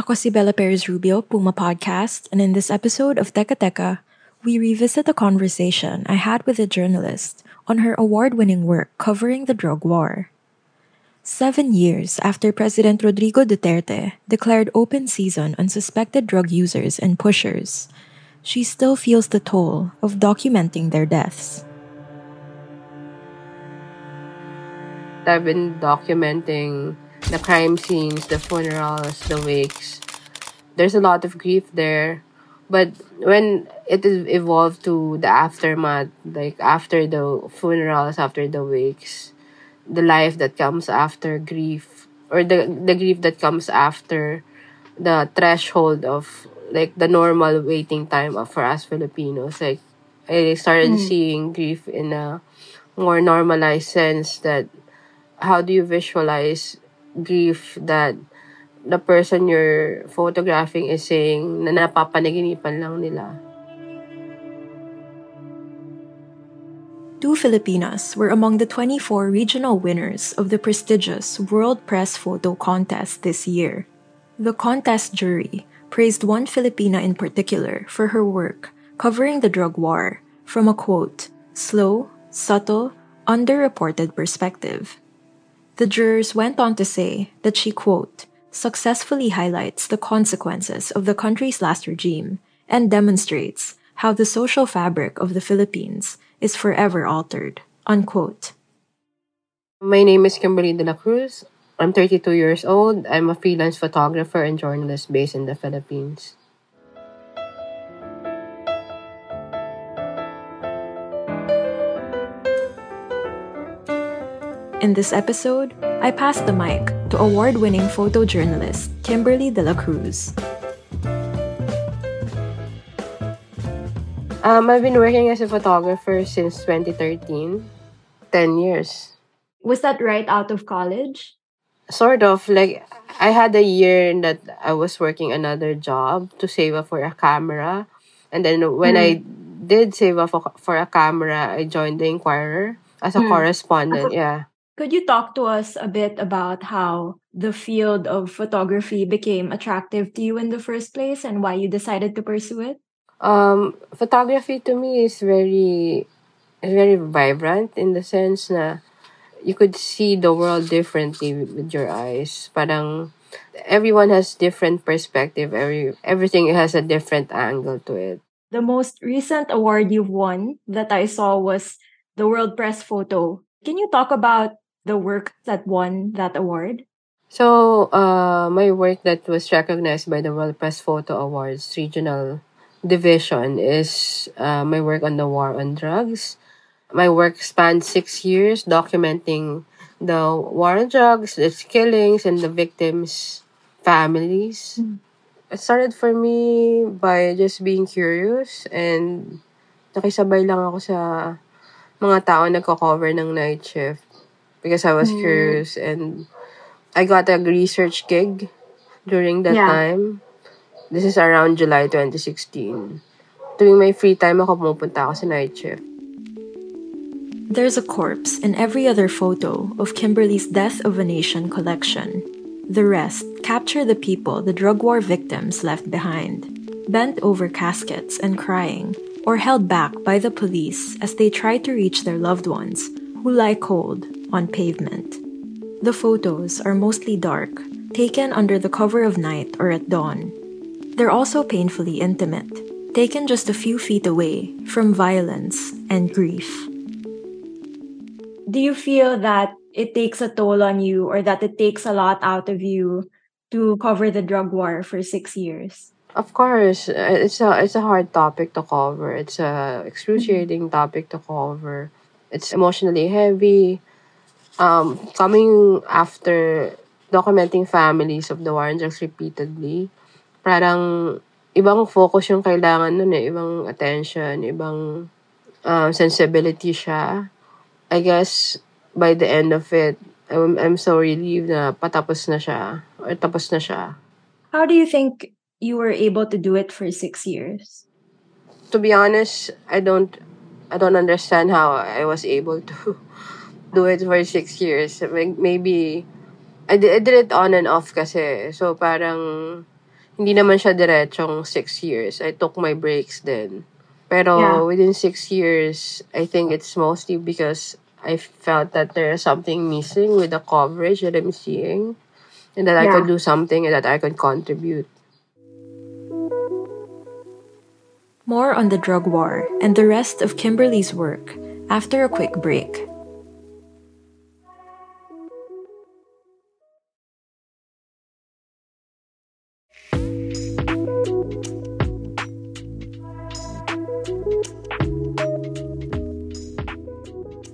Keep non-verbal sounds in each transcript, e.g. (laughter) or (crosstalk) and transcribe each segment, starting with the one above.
Ako si Bella Perez Rubio, Puma Podcast, and in this episode of Teka Teka, we revisit a conversation I had with a journalist on her award winning work covering the drug war. Seven years after President Rodrigo Duterte declared open season on suspected drug users and pushers, she still feels the toll of documenting their deaths. I've been documenting the crime scenes, the funerals, the wakes. There's a lot of grief there. But when it is evolved to the aftermath, like after the funerals, after the wakes, the life that comes after grief, or the, the grief that comes after the threshold of like the normal waiting time for us Filipinos, like I started mm-hmm. seeing grief in a more normalized sense that how do you visualize grief that the person you're photographing is saying na napapanaginipan lang nila. Two Filipinas were among the 24 regional winners of the prestigious World Press Photo Contest this year. The contest jury praised one Filipina in particular for her work covering the drug war from a quote, slow, subtle, underreported perspective. The jurors went on to say that she, quote, successfully highlights the consequences of the country's last regime and demonstrates how the social fabric of the Philippines is forever altered, unquote. My name is Kimberly De La Cruz. I'm 32 years old. I'm a freelance photographer and journalist based in the Philippines. In this episode, I pass the mic to award winning photojournalist Kimberly De La Cruz. Um, I've been working as a photographer since 2013. 10 years. Was that right out of college? Sort of. Like, I had a year that I was working another job to save up for a camera. And then when I did save up for, for a camera, I joined the Inquirer as a correspondent. (laughs) Yeah. Could you talk to us a bit about how the field of photography became attractive to you in the first place and why you decided to pursue it? Um, photography to me is very, is very vibrant in the sense na you could see the world differently with your eyes. Parang everyone has different perspective. Every everything has a different angle to it. The most recent award you've won that I saw was the World Press Photo. Can you talk about the work that won that award? So, uh, my work that was recognized by the World Press Photo Awards regional division is uh, my work on the war on drugs. My work spanned six years documenting the war on drugs, its killings, and the victims' families. It started for me by just being curious and nakisabay lang ako sa mga tao nagko-cover ng night shift because I was mm-hmm. curious and I got a research gig during that Yeah. time. This is around July 2016. Tuwing may free time ako, pumupunta ako sa night shift. There's a corpse in every other photo of Kimberly's Death of a Nation collection. The rest capture the people the drug war victims left behind, bent over caskets and crying, or held back by the police as they try to reach their loved ones who lie cold on pavement. The photos are mostly dark, taken under the cover of night or at dawn. They're also painfully intimate, taken just a few feet away from violence and grief. Do you feel that it takes a toll on you or that it takes a lot out of you to cover the drug war for six years? Of course, it's a it's a hard topic to cover. It's a excruciating topic to cover. It's emotionally heavy. Um, coming after documenting families of the war and drugs repeatedly, parang ibang focus yung kailangan nun eh, ibang attention, ibang um, sensibility siya. I guess by the end of it, I'm, I'm so relieved na patapos na siya or tapos na siya. How do you think you were able to do it for six years? To be honest, I don't I don't understand how I was able to (laughs) do it for six years. Maybe I did, I did it on and off kasi. So parang hindi naman siya diretsong six years. I took my breaks then. Pero Yeah. within six years, I think it's mostly because I felt that there's something missing with the coverage that I'm seeing. And that I Yeah. could do something and that I could contribute. More on the drug war and the rest of Kimberly's work after a quick break.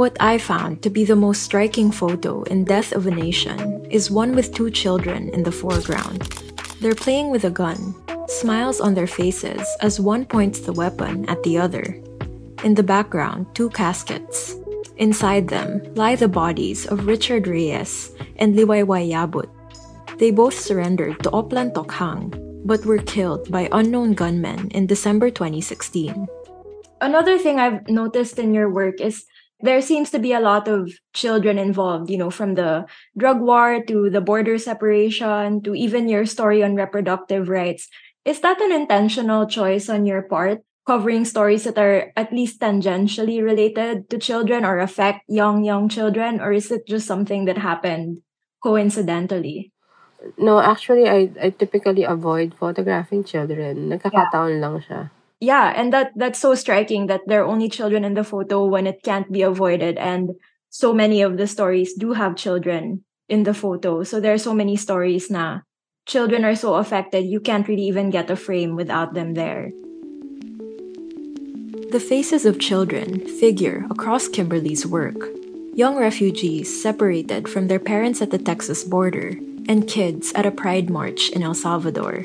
What I found to be the most striking photo in Death of a Nation is one with two children in the foreground. They're playing with a gun, smiles on their faces as one points the weapon at the other. In the background, two caskets. Inside them lie the bodies of Richard Reyes and Liwayway Yabut. They both surrendered to Oplan Tokhang, but were killed by unknown gunmen in December 2016. Another thing I've noticed in your work is there seems to be a lot of children involved, you know, from the drug war to the border separation to even your story on reproductive rights. Is that an intentional choice on your part, covering stories that are at least tangentially related to children or affect young, young children? Or is it just something that happened coincidentally? No, actually, I, I typically avoid photographing children. Nagkakataon lang siya. Yeah, and that that's so striking that there are only children in the photo when it can't be avoided and so many of the stories do have children in the photo. So there are so many stories now children are so affected you can't really even get a frame without them there. The faces of children figure across Kimberly's work. Young refugees separated from their parents at the Texas border, and kids at a pride march in El Salvador.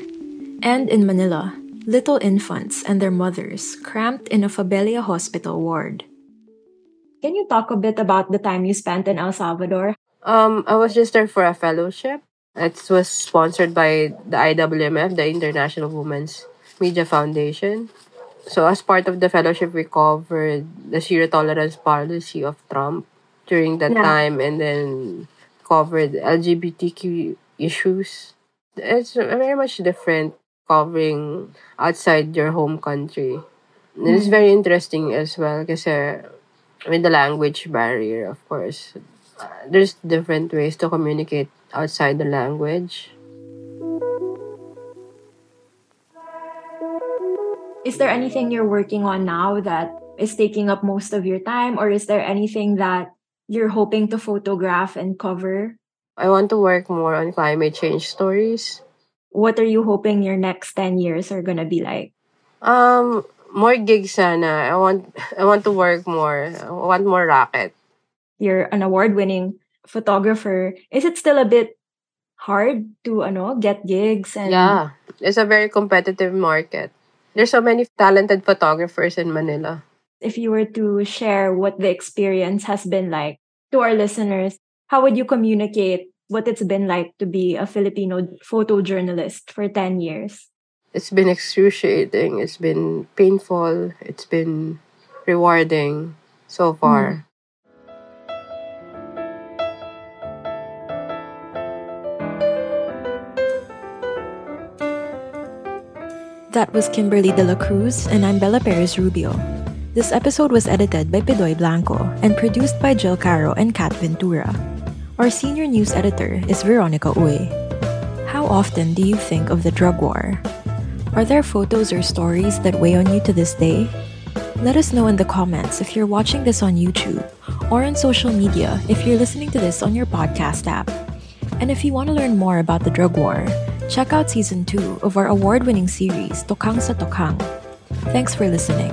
And in Manila, little infants and their mothers cramped in a Fabella hospital ward. Can you talk a bit about the time you spent in El Salvador? Um, I was just there for a fellowship. It was sponsored by the IWMF, the International Women's Media Foundation. So as part of the fellowship, we covered the zero tolerance policy of Trump during that Yeah. time, and then covered LGBTQ issues. It's very much different covering outside your home country. And It's very interesting as well kasi with the language barrier, of course. Uh, there's different ways to communicate outside the language. Is there anything you're working on now that is taking up most of your time or is there anything that you're hoping to photograph and cover? I want to work more on climate change stories. What are you hoping your next 10 years are going to be like? Um, more gigs sana. I want I want to work more. I want more racket. You're an award-winning photographer. Is it still a bit hard to ano, get gigs and Yeah, it's a very competitive market. There's so many talented photographers in Manila. if you were to share what the experience has been like to our listeners, how would you communicate what it's been like to be a Filipino photojournalist for 10 years? It's been excruciating. It's been painful. It's been rewarding so far. Mm-hmm. That was Kimberly De La Cruz, and I'm Bella Perez Rubio. This episode was edited by Pidoy Blanco and produced by Jill Caro and Kat Ventura. Our senior news editor is Veronica Uy. How often do you think of the drug war? Are there photos or stories that weigh on you to this day? Let us know in the comments if you're watching this on YouTube or on social media if you're listening to this on your podcast app. And if you want to learn more about the drug war, check out season 2 of our award winning series, Tokhang sa Tokhang. Thanks for listening.